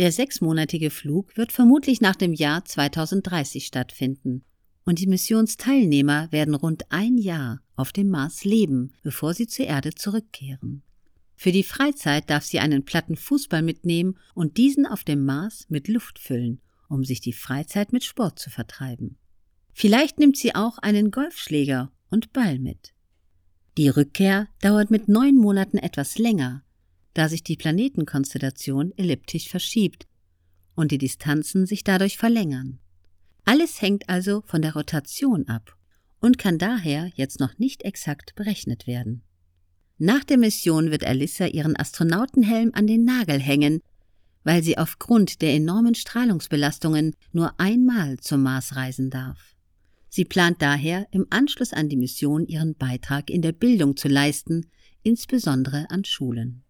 Der sechsmonatige Flug wird vermutlich nach dem Jahr 2030 stattfinden und die Missionsteilnehmer werden rund ein Jahr auf dem Mars leben, bevor sie zur Erde zurückkehren. Für die Freizeit darf sie einen platten Fußball mitnehmen und diesen auf dem Mars mit Luft füllen, um sich die Freizeit mit Sport zu vertreiben. Vielleicht nimmt sie auch einen Golfschläger und Ball mit. Die Rückkehr dauert mit neun Monaten etwas länger, da sich die Planetenkonstellation elliptisch verschiebt und die Distanzen sich dadurch verlängern. Alles hängt also von der Rotation ab und kann daher jetzt noch nicht exakt berechnet werden. Nach der Mission wird Alyssa ihren Astronautenhelm an den Nagel hängen, weil sie aufgrund der enormen Strahlungsbelastungen nur einmal zum Mars reisen darf. Sie plant daher, im Anschluss an die Mission ihren Beitrag in der Bildung zu leisten, insbesondere an Schulen.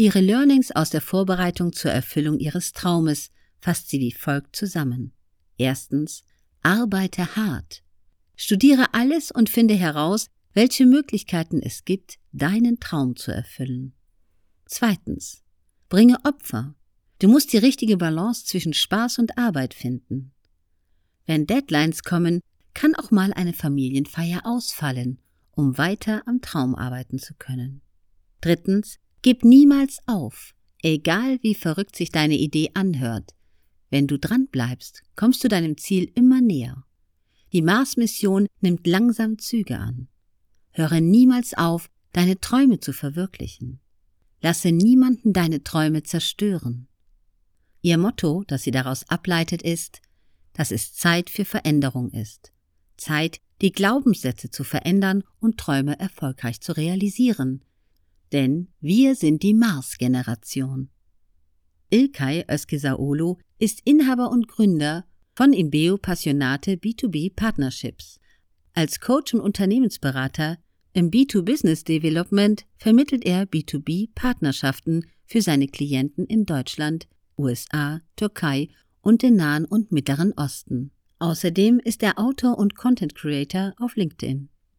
Ihre Learnings aus der Vorbereitung zur Erfüllung ihres Traumes fasst sie wie folgt zusammen. Erstens, arbeite hart. Studiere alles und finde heraus, welche Möglichkeiten es gibt, deinen Traum zu erfüllen. Zweitens, bringe Opfer. Du musst die richtige Balance zwischen Spaß und Arbeit finden. Wenn Deadlines kommen, kann auch mal eine Familienfeier ausfallen, um weiter am Traum arbeiten zu können. Drittens, gib niemals auf, egal wie verrückt sich deine Idee anhört. Wenn du dran bleibst, kommst du deinem Ziel immer näher. Die Mars-Mission nimmt langsam Züge an. Höre niemals auf, deine Träume zu verwirklichen. Lasse niemanden deine Träume zerstören. Ihr Motto, das sie daraus ableitet, ist, dass es Zeit für Veränderung ist. Zeit, die Glaubenssätze zu verändern und Träume erfolgreich zu realisieren. Denn wir sind die Mars-Generation. Ilkay Özkesaolu ist Inhaber und Gründer von Imbeo Passionate B2B Partnerships. Als Coach und Unternehmensberater im B2Business Development vermittelt er B2B Partnerschaften für seine Klienten in Deutschland, USA, Türkei und den Nahen und Mittleren Osten. Außerdem ist er Autor und Content Creator auf LinkedIn.